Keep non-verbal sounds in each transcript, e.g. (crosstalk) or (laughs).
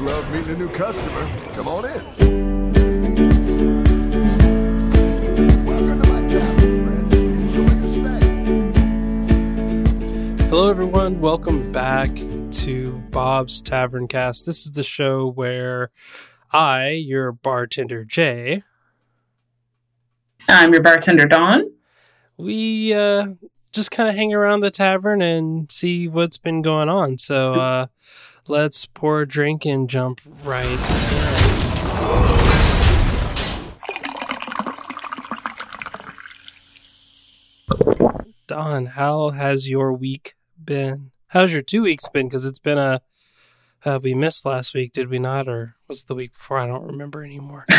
always love meeting a new customer. Come on in. Welcome to my tavern, friend. Enjoy your stay. Hello, everyone. Welcome back to Bob's Tavern Cast. This is the show where I, your bartender Jay, I'm your bartender, Dawn. we uh, just kind of hang around the tavern and see what's been going on. So uh, let's pour a drink and jump right in. Don, how has your week been? How's your two weeks been? Because it's been a uh, we missed last week, did we not, or was the week before? I don't remember anymore. (laughs)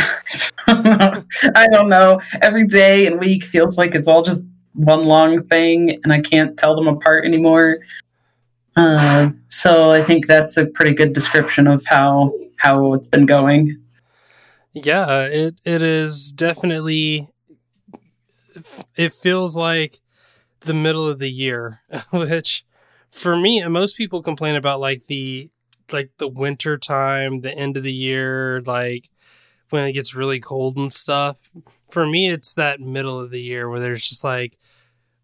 I don't know. Every day and week feels like it's all just one long thing, and I can't tell them apart anymore. Uh, so I think that's a pretty good description of how how it's been going. Yeah, it it is definitely. It feels like the middle of the year, (laughs) which for me most people complain about like the like the winter time, the end of the year, like when it gets really cold and stuff. For me, it's that middle of the year where there's just like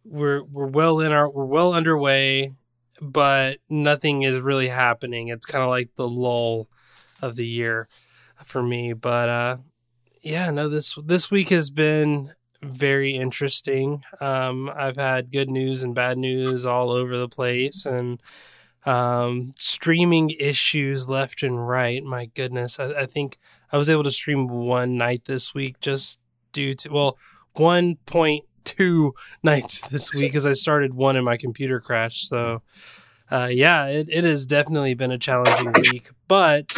we're we're well in our we're well underway, but nothing is really happening. It's kind of like the lull of the year for me. But uh yeah, no this this week has been very interesting. Um I've had good news and bad news all over the place and um streaming issues left and right. My goodness. I, I think I was able to stream one night this week just due to well 1.2 nights (laughs) this week because I started one and my computer crashed. So uh, yeah, it, it has definitely been a challenging week. But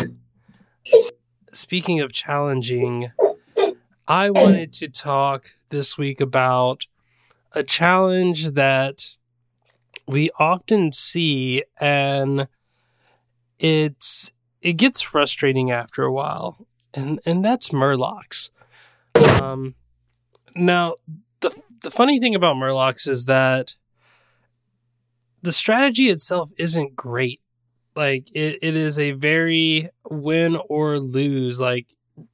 speaking of challenging, I wanted to talk this week about a challenge that we often see and it's it gets frustrating after a while and and that's murlocs um now the funny thing about murlocs is that the strategy itself isn't great like it, it is a very win or lose like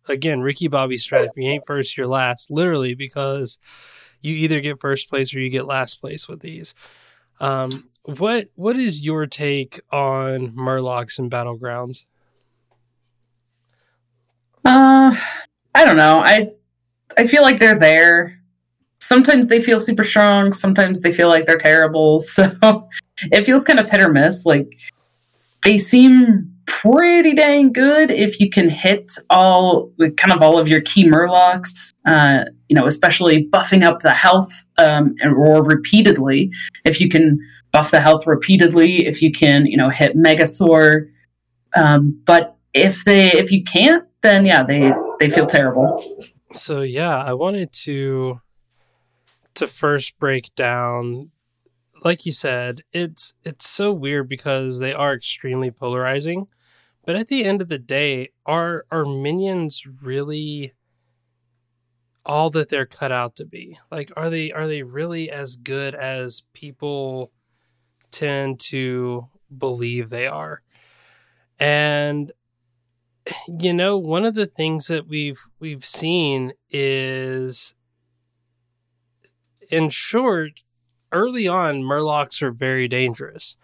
again ricky bobby strategy you ain't first you're last literally because you either get first place or you get last place with these um what what is your take on murlocs and battlegrounds Uh, I don't know. I I feel like they're there. Sometimes they feel super strong. Sometimes they feel like they're terrible. (laughs) So it feels kind of hit or miss. Like they seem pretty dang good if you can hit all kind of all of your key murlocs. Uh, you know, especially buffing up the health um, and- or repeatedly. If you can buff the health repeatedly, if you can, you know, hit Megasaur. Um, but if they if you can't, then yeah, they they feel terrible. So yeah, I wanted to to first break down like you said, it's it's so weird because they are extremely polarizing. But at the end of the day, are are minions really all that they're cut out to be? Like are they are they really as good as people tend to believe they are? And you know, one of the things that we've we've seen is in short, early on, Murlocs are very dangerous.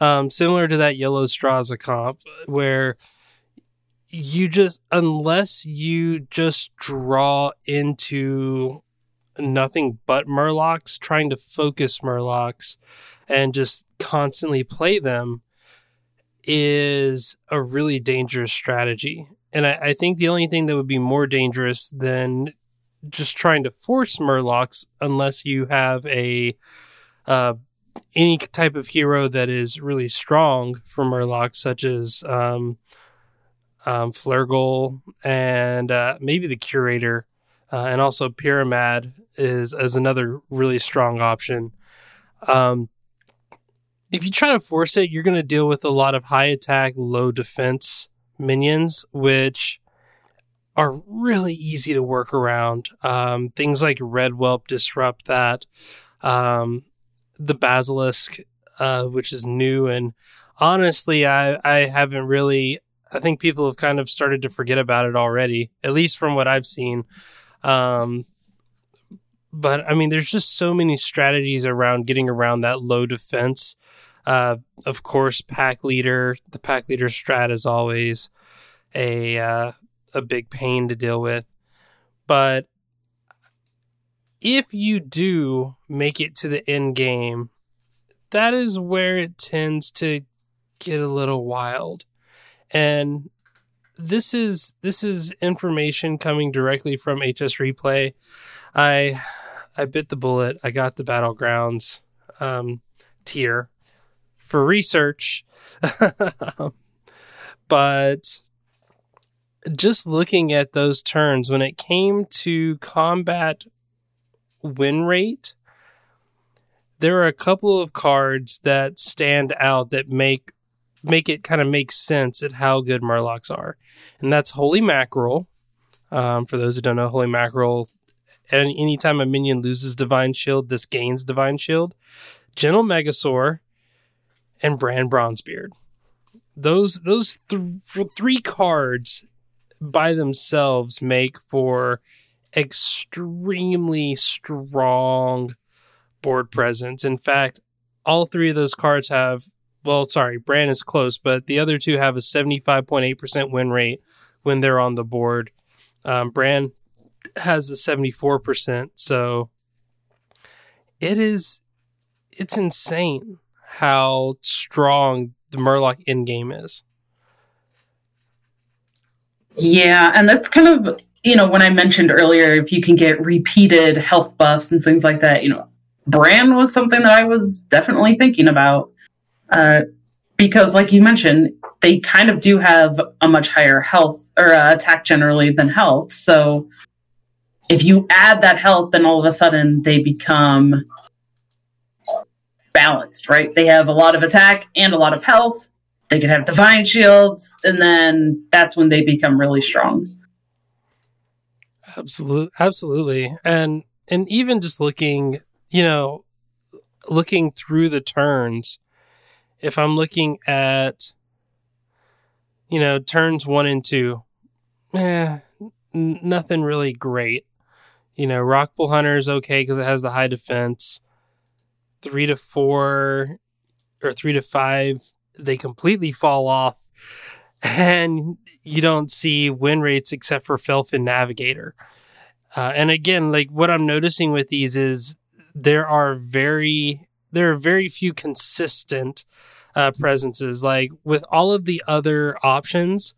Um, similar to that Yellow Straza comp, where you just, unless you just draw into nothing but Murlocs, trying to focus Murlocs and just constantly play them is a really dangerous strategy. And I, I think the only thing that would be more dangerous than just trying to force Murlocs, unless you have a uh, any type of hero that is really strong for Murlocs, such as um, um, and uh, maybe the Curator, uh, and also Pyramad is is another really strong option. Um, if you try to force it, you're going to deal with a lot of high attack, low defense minions, which are really easy to work around. Um, things like Red Whelp disrupt that. Um, the Basilisk, uh, which is new, and honestly, I I haven't really I think people have kind of started to forget about it already, at least from what I've seen. Um, but I mean, there's just so many strategies around getting around that low defense. Uh, of course, pack leader, the pack leader strat is always a uh, a big pain to deal with. But if you do make it to the end game, that is where it tends to get a little wild. And this is this is information coming directly from HS Replay. I I bit the bullet. I got the battlegrounds um, tier for research, (laughs) but just looking at those turns when it came to combat win rate, there are a couple of cards that stand out that make make it kind of make sense at how good Murlocs are, and that's Holy Mackerel. Um, for those who don't know, Holy Mackerel, any anytime a minion loses Divine Shield, this gains Divine Shield. Gentle Megasaur and Brann Bronzebeard. Those those th- three cards by themselves make for extremely strong board presence. In fact, all three of those cards have, well, sorry, Brann is close, but the other two have a 75.8% win rate when they're on the board. Um, Brann has a 74%. So it is, it's insane how strong the Murloc in game is. Yeah, and that's kind of you know when I mentioned earlier, if you can get repeated health buffs and things like that, you know, Brann was something that I was definitely thinking about uh, because, like you mentioned, they kind of do have a much higher health or uh, attack generally than health. So if you add that health, then all of a sudden they become balanced, right? They have a lot of attack and a lot of health they can have divine shields, and then that's when they become really strong. Absolutely, absolutely, and and even just looking, you know, looking through the turns, if I'm looking at, you know, turns one and two, eh, n- nothing really great. You know, Rockpool Hunter is okay because it has the high defense. Three to four or three to five they completely fall off and you don't see win rates except for Felfin Navigator. Uh, and again, like what I'm noticing with these is there are very there are very few consistent uh, presences. Like with all of the other options,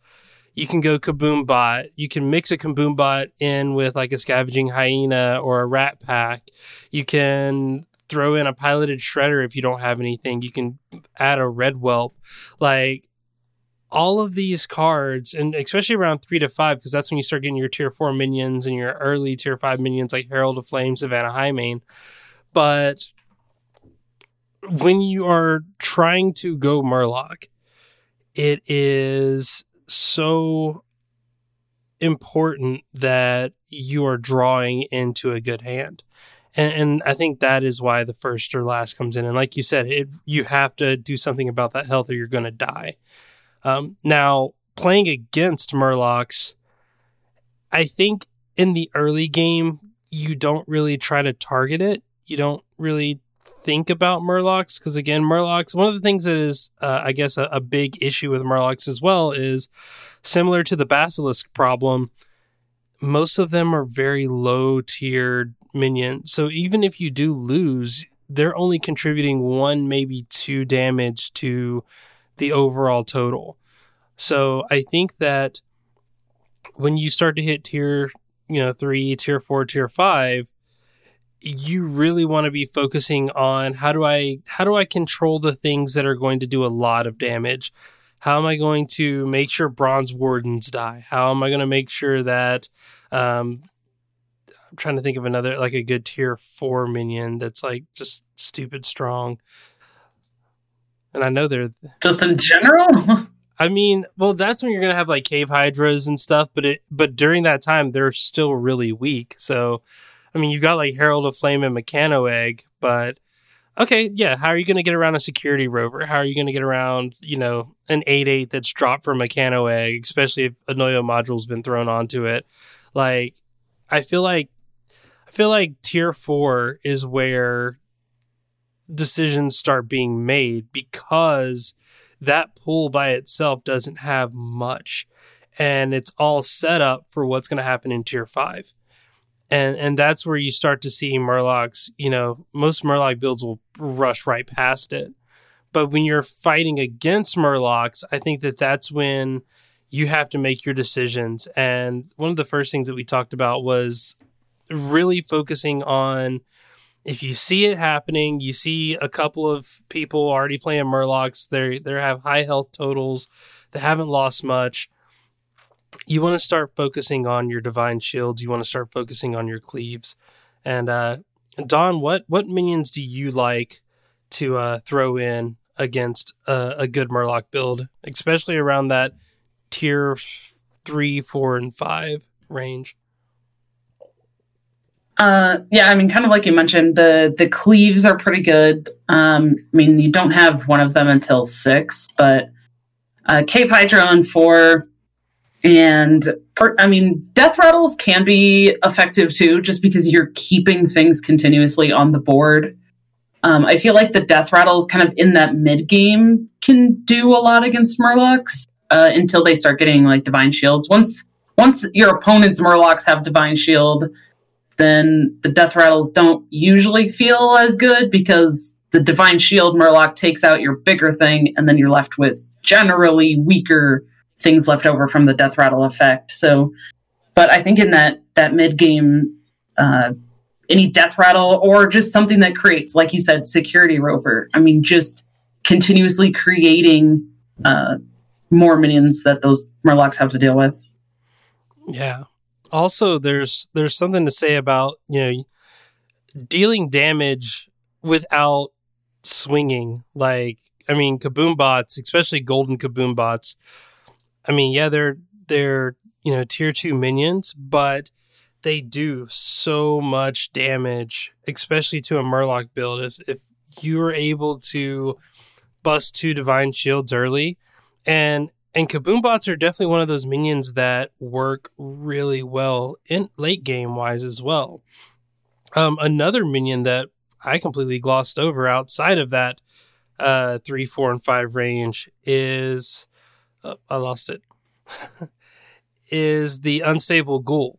you can go Kaboom Bot. You can mix a Kaboom Bot in with like a Scavenging Hyena or a Rat Pack. You can throw in a piloted shredder if you don't have anything. You can add a red whelp. Like all of these cards, and especially around three to five, because that's when you start getting your tier four minions and your early tier five minions like Herald of Flame, Savannah Highmane. But when you are trying to go Murloc, it is so important that you are drawing into a good hand and, and, I think that is why the first or last comes in. And like you said, it, you have to do something about that health, or you're going to die. Um, now, playing against Murlocs, I think in the early game you don't really try to target it. You don't really think about Murlocs because again, Murlocs. One of the things that is, uh, I guess, a, a big issue with Murlocs as well is similar to the Basilisk problem most of them are very low tiered minions. So even if you do lose, they're only contributing one, maybe two damage to the overall total. So I think that when you start to hit tier, you know, three, tier four, tier five, you really want to be focusing on how do I how do I control the things that are going to do a lot of damage? How am I going to make sure bronze wardens die? How am I going to make sure that um, I'm trying to think of another like a good tier four minion that's like just stupid strong. And I know they're just in general. (laughs) I mean, well, that's when you're gonna have like cave hydras and stuff, but it but during that time they're still really weak. So, I mean, you've got like Herald of Flame and Mechano Egg, but okay, yeah, how are you going to get around a security rover? How are you going to get around, you know, an 8 8 that's dropped from a Mechano egg, especially if a Annoy-o module's been thrown onto it? Like, I feel like, I feel like tier four is where decisions start being made because that pool by itself doesn't have much and it's all set up for what's going to happen in tier five and and that's where you start to see Murlocs. You know, most Murloc builds will rush right past it, but when you're fighting against Murlocs, I think that that's when you have to make your decisions. And one of the first things that we talked about was really focusing on if you see it happening, you see a couple of people already playing Murlocs. They they have high health totals. They haven't lost much you want to start focusing on your divine shields. You want to start focusing on your cleaves. And uh, Don, what what minions do you like to uh, throw in against a, a good Murloc build, especially around that tier three, four, and five range? Uh, yeah, I mean, kind of like you mentioned, the the cleaves are pretty good. Um, I mean, you don't have one of them until six, but uh, Cave Hydra and four and I mean, death rattles can be effective too, just because you're keeping things continuously on the board. Um, I feel like the death rattles kind of in that mid game can do a lot against Murlocs uh, until they start getting like divine shields. Once once your opponent's Murlocs have divine shield, then the death rattles don't usually feel as good because the divine shield Murloc takes out your bigger thing, and then you're left with generally weaker things left over from the death rattle effect. So, but I think in that that mid game, uh, any death rattle or just something that creates, like you said, security rover. I mean, just continuously creating uh, more minions that those Murlocs have to deal with. Yeah. Also, there's there's something to say about you know dealing damage without swinging. Like, I mean, kaboom bots, especially golden kaboom bots, I mean, yeah, they're they're you know tier two minions, but they do so much damage, especially to a Murloc build. If if you are able to bust two divine shields early, and and kaboom bots are definitely one of those minions that work really well in late game wise as well. Um, another minion that I completely glossed over outside of that uh, three, four, and five range is oh, I lost it, is the unstable ghoul.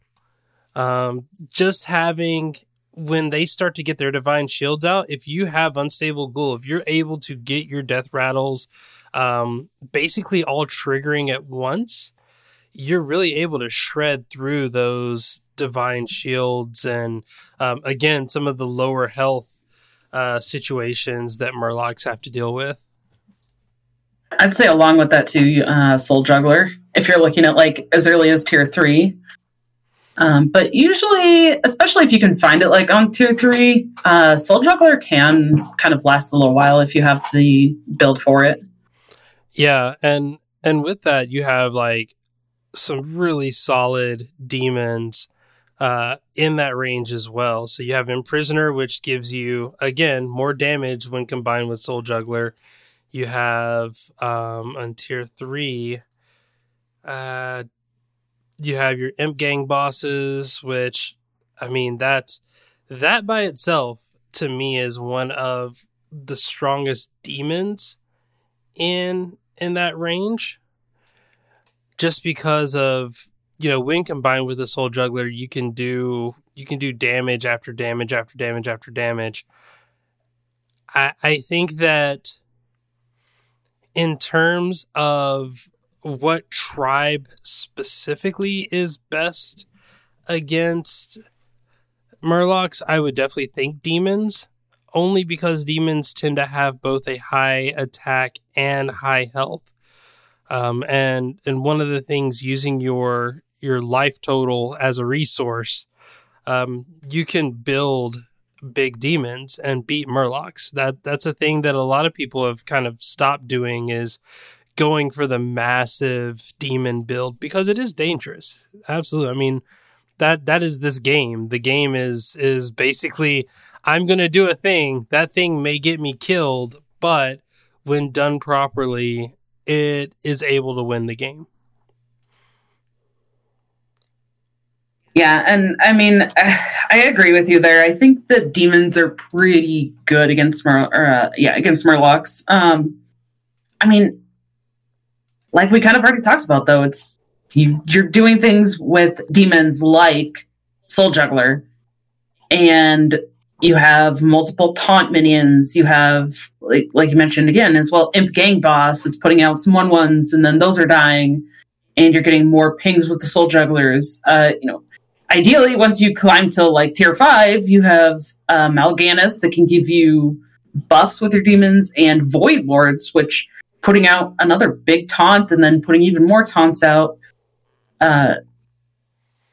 Um, just having when they start to get their divine shields out, if you have unstable ghoul, if you're able to get your death rattles um, basically all triggering at once, you're really able to shred through those divine shields and um, again some of the lower health uh, situations that Murlocs have to deal with. I'd say along with that too, uh, Soul Juggler. If you're looking at like as early as tier three, um, but usually, especially if you can find it like on tier three, uh, Soul Juggler can kind of last a little while if you have the build for it. Yeah, and and with that, you have like some really solid demons uh, in that range as well. So you have Imprisoner, which gives you again more damage when combined with Soul Juggler. You have um, on tier three, uh, you have your Imp Gang bosses, which I mean that's that by itself to me is one of the strongest demons in in that range. Just because of you know when combined with the Soul Juggler, you can do you can do damage after damage after damage after damage. I I think that in terms of what tribe specifically is best against Murlocs, I would definitely think demons, only because demons tend to have both a high attack and high health. Um, and and one of the things using your your life total as a resource, um, you can build big demons and beat Murlocs. That that's a thing that a lot of people have kind of stopped doing is going for the massive demon build because it is dangerous. Absolutely. I mean, that that is this game. The game is is basically I'm going to do a thing. That thing may get me killed, but when done properly, it is able to win the game. Yeah, and I mean, (sighs) I agree with you there. I think the demons are pretty good against Mur- or, uh, yeah, against Murlocs. Um, I mean, like we kind of already talked about, though, it's you, you're doing things with demons like Soul Juggler, and you have multiple taunt minions. You have, like, like you mentioned again, as well, Imp Gang Boss that's putting out some one ones, and then those are dying, and you're getting more pings with the Soul Jugglers. Uh, you know, ideally, once you climb to like tier five, you have uh, Mal'Ganis that can give you buffs with your demons, and Void Lords, which putting out another big taunt and then putting even more taunts out. Uh,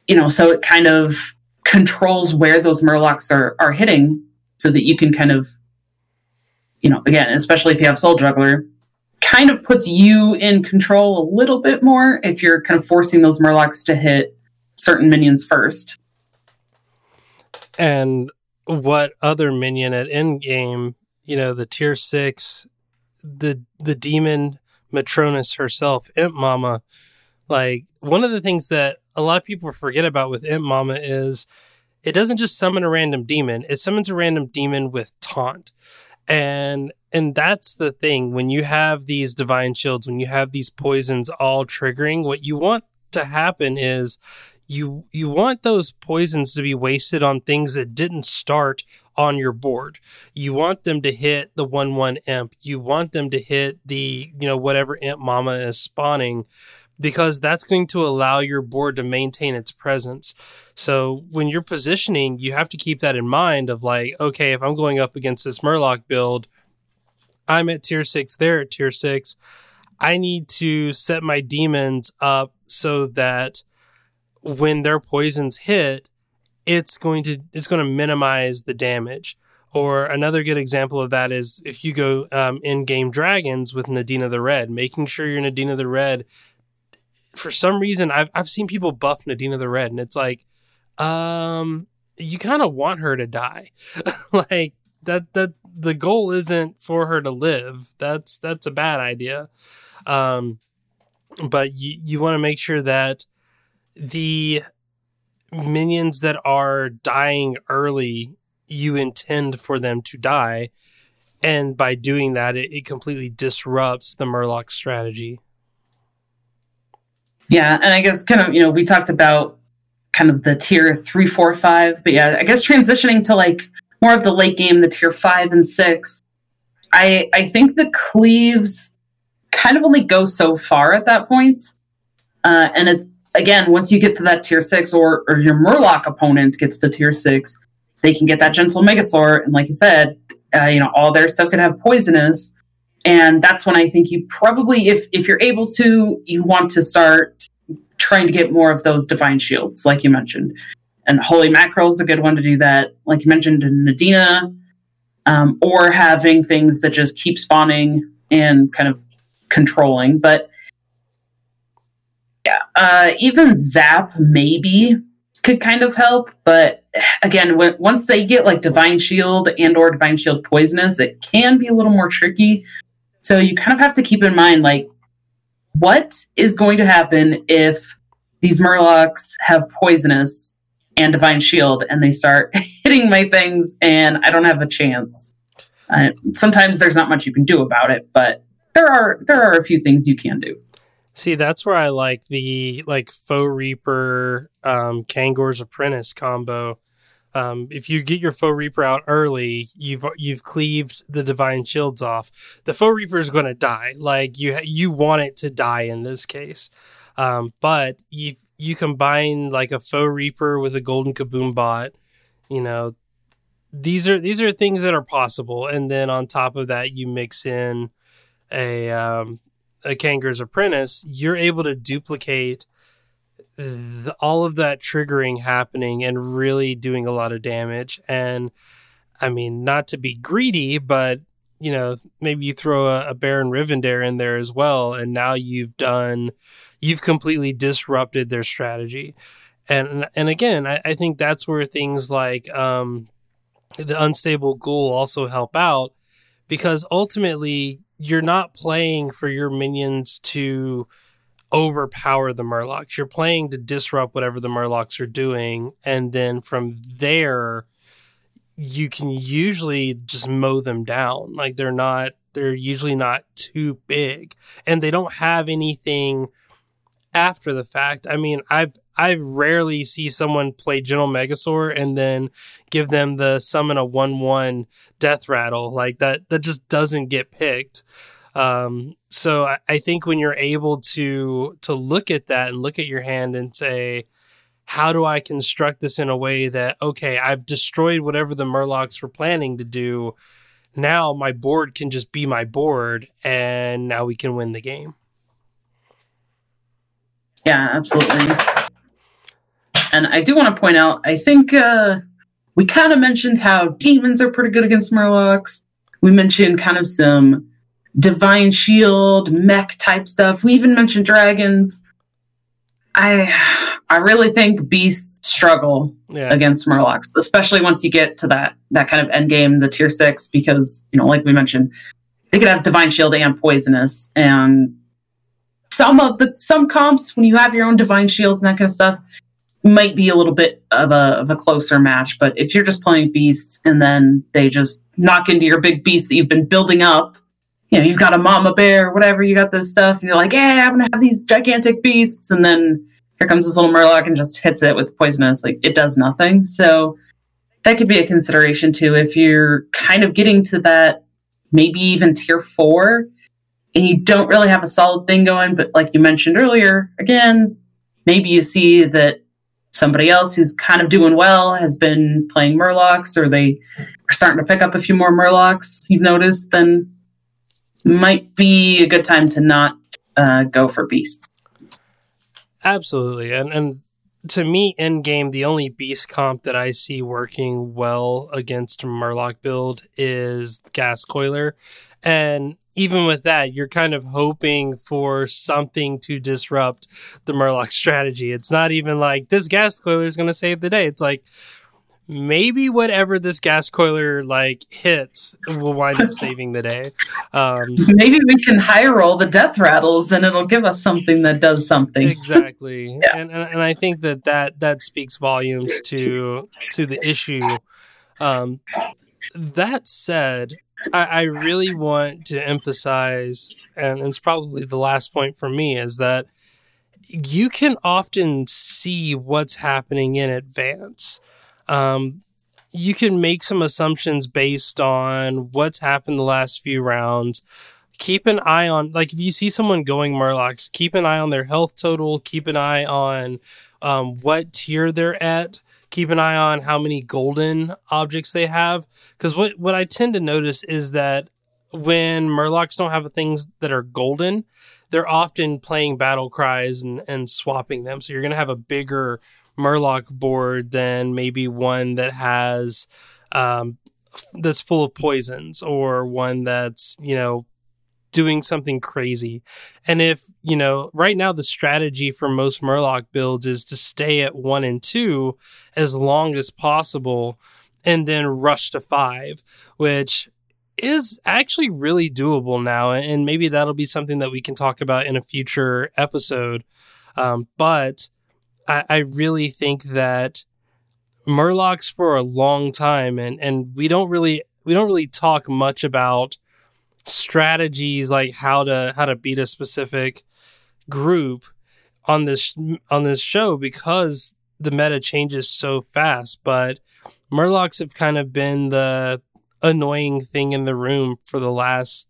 you know, so it kind of controls where those Murlocs are are hitting, so that you can kind of, you know, again, especially if you have Soul Juggler, kind of puts you in control a little bit more if you're kind of forcing those Murlocs to hit certain minions first. And what other minion at end game, you know, the tier six, the the demon Matronus herself, Imp Mama, like one of the things that a lot of people forget about with Imp Mama is it doesn't just summon a random demon, it summons a random demon with taunt. And and that's the thing when you have these divine shields, when you have these poisons all triggering, what you want to happen is you you want those poisons to be wasted on things that didn't start on your board. You want them to hit the one one imp. You want them to hit the you know whatever imp mama is spawning because that's going to allow your board to maintain its presence. So when you're positioning, you have to keep that in mind of like, okay, if I'm going up against this Murloc build, I'm at tier six, they're at tier six. I need to set my demons up so that when their poisons hit, it's going to it's going to minimize the damage. Or another good example of that is if you go um, in game dragons with Nadina the Red, making sure your Nadina the Red. For some reason, I've I've seen people buff Nadina the Red, and it's like, um, you kind of want her to die, (laughs) like that. That the goal isn't for her to live. That's that's a bad idea. Um, but you you want to make sure that the minions that are dying early, you intend for them to die. And by doing that, it, it completely disrupts the Murloc strategy. Yeah, and I guess kind of, you know, we talked about kind of the tier three, four, five, but yeah, I guess transitioning to like more of the late game, the tier five and six. I I think the cleaves kind of only go so far at that point. Uh, and it again, once you get to that tier six, or or your Murloc opponent gets to tier six, they can get that gentle Megasaur, and like you said, uh, you know all their stuff can have poisonous, and that's when I think you probably, if if you're able to, you want to start trying to get more of those divine shields, like you mentioned. And Holy Mackerel is a good one to do that, like you mentioned in Nadina, um, or having things that just keep spawning and kind of controlling. But yeah, uh, even Zap maybe could kind of help, but again, when, once they get like Divine Shield and or Divine Shield Poisonous, it can be a little more tricky. So you kind of have to keep in mind like what is going to happen if these Murlocs have Poisonous and Divine Shield and they start (laughs) hitting my things and I don't have a chance. Uh, sometimes there's not much you can do about it, but there are there are a few things you can do. See, that's where I like the like Foe Reaper um Kangor's apprentice combo. Um, if you get your Foe Reaper out early, you've you've cleaved the divine shields off. The Foe Reaper is going to die. Like you you want it to die in this case, um, but you you combine like a Foe Reaper with a golden kaboom bot. You know, these are these are things that are possible, and then on top of that, you mix in a um, a Kangor's apprentice, you're able to duplicate the, all of that triggering happening and really doing a lot of damage. And I mean, not to be greedy, but you know, maybe you throw a, a Baron Rivendare in there as well, and now you've done, you've completely disrupted their strategy. And and again, I, I think that's where things like um, the unstable ghoul also help out because ultimately you're not playing for your minions to overpower the murlocs. You're playing to disrupt whatever the murlocs are doing, and then from there, you can usually just mow them down. Like they're not, they're usually not too big, and they don't have anything after the fact. I mean, I've I rarely see someone play General Megasaur and then give them the summon a one one death rattle like that. That just doesn't get picked. Um, so I, I think when you're able to to look at that and look at your hand and say, how do I construct this in a way that okay, I've destroyed whatever the Murlocs were planning to do. Now my board can just be my board, and now we can win the game. Yeah, absolutely. And I do want to point out, I think uh, we kind of mentioned how demons are pretty good against Murlocs. We mentioned kind of some divine shield, mech type stuff. We even mentioned dragons. I I really think beasts struggle Yeah. against Murlocs, especially once you get to that that kind of end game, the tier six, because you know, like we mentioned, they could have divine shield and poisonous, and some of the some comps when you have your own divine shields and that kind of stuff might be a little bit of a of a closer match. But if you're just playing beasts and then they just knock into your big beast that you've been building up, you know, you've got a mama bear, or whatever, you got this stuff, and you're like, yeah, I'm gonna have these gigantic beasts, and then here comes this little murloc and just hits it with poisonous, like it does nothing. So that could be a consideration too if you're kind of getting to that maybe even tier four and you don't really have a solid thing going, but like you mentioned earlier, again, maybe you see that somebody else who's kind of doing well has been playing Murlocs or they are starting to pick up a few more Murlocs you've noticed, then might be a good time to not uh, go for beasts. Absolutely. And and to me, in game, the only beast comp that I see working well against Murloc build is Ghastcoiler. And even with that, you're kind of hoping for something to disrupt the Murloc strategy. It's not even like this Ghastcoiler is going to save the day. It's like maybe whatever this Ghastcoiler like hits will wind up (laughs) saving the day. Um, Maybe we can high roll the death rattles and it'll give us something that does something. exactly (laughs) and, and and i think that that that speaks volumes to to the issue um that said I, I really want to emphasize and it's probably the last point for me is that you can often see what's happening in advance. Um you can make some assumptions based on what's happened the last few rounds. Keep an eye on like if you see someone going Murlocs, keep an eye on their health total, keep an eye on um, what tier they're at, keep an eye on how many golden objects they have. Because what what I tend to notice is that when Murlocs don't have things that are golden, they're often playing battle cries and, and swapping them. So you're gonna have a bigger Murloc board than maybe one that has um, that's full of poisons or one that's you know doing something crazy. And if, you know, right now the strategy for most Murloc builds is to stay at one and two as long as possible and then rush to five, which is actually really doable now. And maybe that'll be something that we can talk about in a future episode. Um, but I, I really think that Murlocs for a long time and, and we don't really we don't really talk much about strategies like how to how to beat a specific group on this on this show because the meta changes so fast. But murlocs have kind of been the annoying thing in the room for the last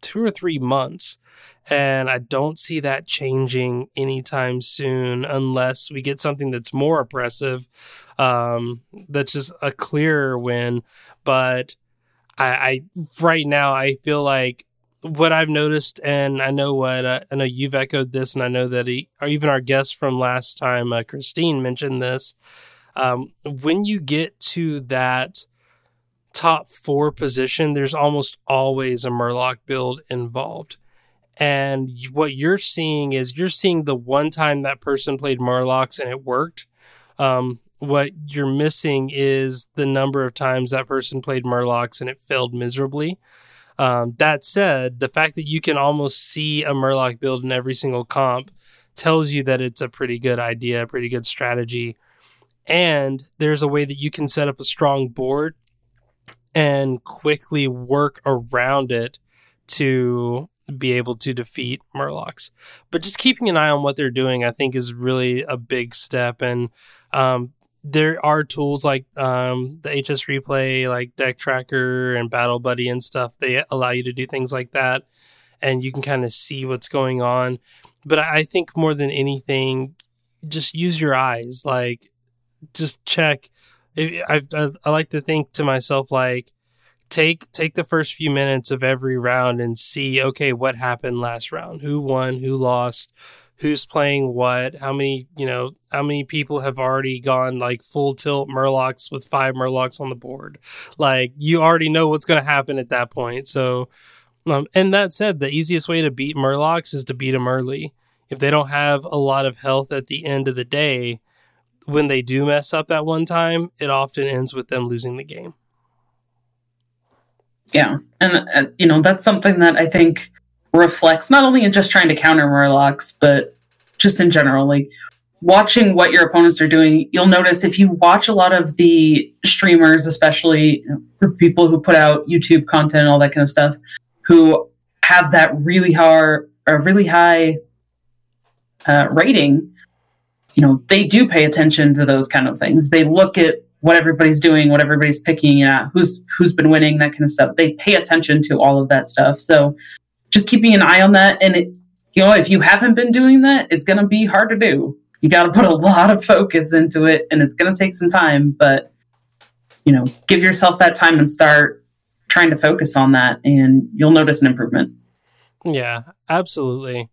two or three months. And i don't see that changing anytime soon unless we get something that's more oppressive um that's just a clearer win. But I, I right now I feel like what I've noticed, and I know what uh, I know you've echoed this, and I know that he, or even our guest from last time, uh, Christine, mentioned this. Um, when you get to that top four position, there's almost always a Murloc build involved. And what you're seeing is you're seeing the one time that person played Murlocs and it worked. Um, what you're missing is the number of times that person played Murlocs and it failed miserably. Um, that said, the fact that you can almost see a Murloc build in every single comp tells you that it's a pretty good idea, a pretty good strategy. And there's a way that you can set up a strong board and quickly work around it to be able to defeat Murlocs. But just keeping an eye on what they're doing, I think, is really a big step. And um, there are tools like um, the HS Replay, like Deck Tracker and Battle Buddy and stuff. They allow you to do things like that, and you can kind of see what's going on. But I think more than anything, just use your eyes. Like, just check. I, I, I like to think to myself like take take the first few minutes of every round and see okay what happened last round who won who lost who's playing what how many you know how many people have already gone like full tilt murlocs with five murlocs on the board. Like you already know what's going to happen at that point. So um, and that said the easiest way to beat murlocs is to beat them early. If they don't have a lot of health at the end of the day when they do mess up that one time it often ends with them losing the game. Yeah, and uh, you know that's something that I think reflects not only in just trying to counter Murlocs, but just in general, like watching what your opponents are doing. You'll notice if you watch a lot of the streamers, especially for people who put out YouTube content and all that kind of stuff, who have that really hard or really high uh, rating. You know, they do pay attention to those kind of things. They look at what everybody's doing, what everybody's picking, yeah, who's who's been winning, that kind of stuff. They pay attention to all of that stuff. So just keeping an eye on that, and it, you know, if you haven't been doing that, it's going to be hard to do. You got to put a (laughs) lot of focus into it, and it's going to take some time. But you know, give yourself that time and start trying to focus on that, and you'll notice an improvement. Yeah, absolutely.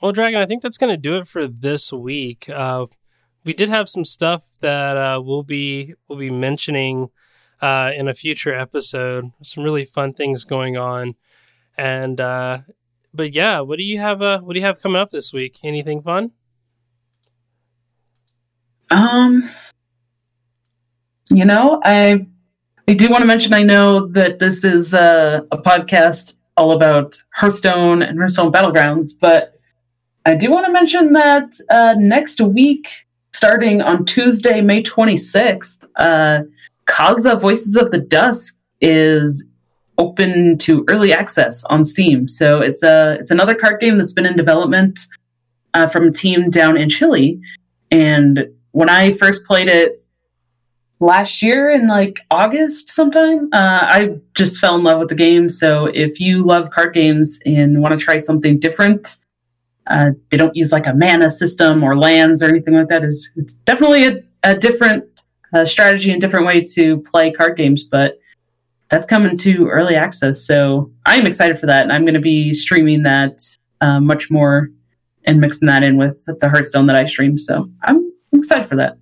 Well, Dragon, I think that's going to do it for this week. Uh, we did have some stuff that uh, we'll be we'll be mentioning uh, in a future episode. Some really fun things going on, and uh, but yeah, what do you have? Uh, what do you have coming up this week? Anything fun? Um, you know, I I do want to mention. I know that this is uh, a podcast all about Hearthstone and Hearthstone Battlegrounds, but I do want to mention that uh, next week, starting on Tuesday, May twenty sixth, uh, Kaza Voices of the Dusk is open to early access on Steam. So it's a it's another card game that's been in development uh, from a team down in Chile. And when I first played it last year in like August sometime, uh, I just fell in love with the game. So if you love card games and want to try something different, uh, they don't use like a mana system or lands or anything like that. It's, it's definitely a, a different uh, strategy and different way to play card games, but that's coming to early access. So I'm excited for that, and I'm going to be streaming that uh, much more and mixing that in with the Hearthstone that I stream. So I'm excited for that.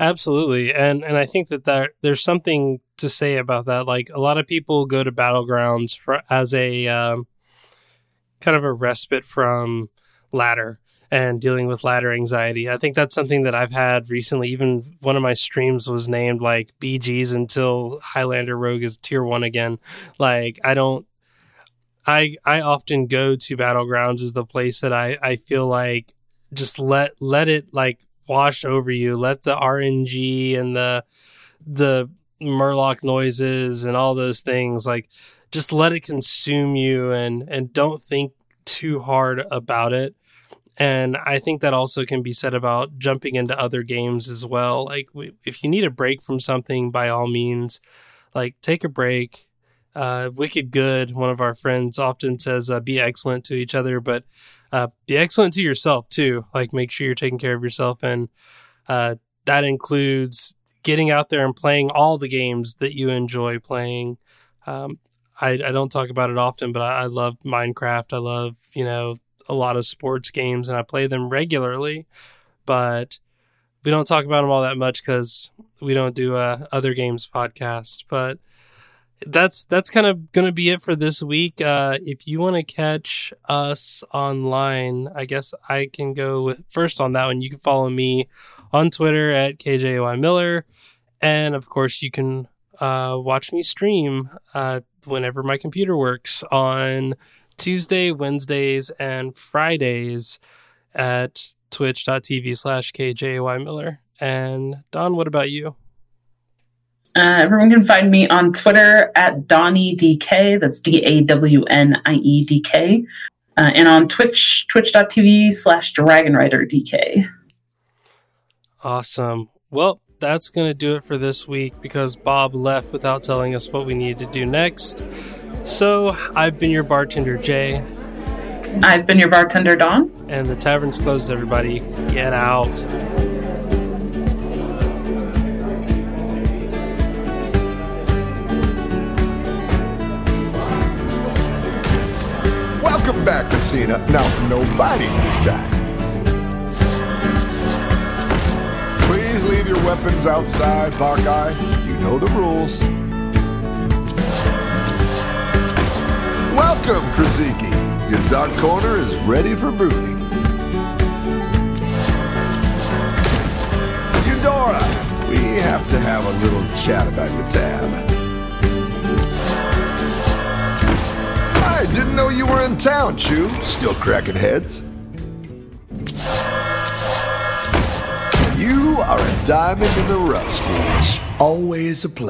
Absolutely, and and I think that there, there's something to say about that. Like a lot of people go to battlegrounds for as a um, kind of a respite from ladder and dealing with ladder anxiety. I think that's something that I've had recently. Even one of my streams was named like BGs until Highlander Rogue is tier one again. Like I don't. I I often go to battlegrounds as the place that I I feel like just let let it like wash over you. Let the RNG and the the Murloc noises and all those things like just let it consume you and and don't think too hard about it. And I think that also can be said about jumping into other games as well. Like if you need a break from something, by all means, like take a break. Uh, Wicked Good, one of our friends, often says, uh, "Be excellent to each other," but uh, be excellent to yourself too. Like make sure you're taking care of yourself, and uh, that includes getting out there and playing all the games that you enjoy playing. Um, I, I, don't talk about it often, but I, I, love Minecraft. I love you know a lot of sports games, and I play them regularly. But we don't talk about them all that much because we don't do a other games podcast. But that's that's kind of going to be it for this week. Uh, if you want to catch us online, I guess I can go with first on that one. You can follow me on Twitter at KJY Miller, and of course you can uh, watch me stream uh, whenever my computer works on Tuesday, Wednesdays, and Fridays at twitch.tv slash KJY Miller. And Don, what about you? Uh, everyone can find me on Twitter at DawnieDK. That's D A W N I E D K. Uh, and on Twitch, twitch.tv slash DragonRiderDK. Awesome. Well, that's going to do it for this week because Bob left without telling us what we need to do next. So I've been your bartender, Jay, I've been your bartender, Don. and the tavern's closed, everybody. Get out. Welcome back, Casina. Now, no biting this time. Please leave your weapons outside, Hawkeye. You know the rules. Welcome, Krasiki. Your dark corner is ready for brooding. Eudora, we have to have a little chat about your tab. I didn't know you were in town, Chew. Still cracking heads. Diamond in the rough, Scrooge. Always a pleasure.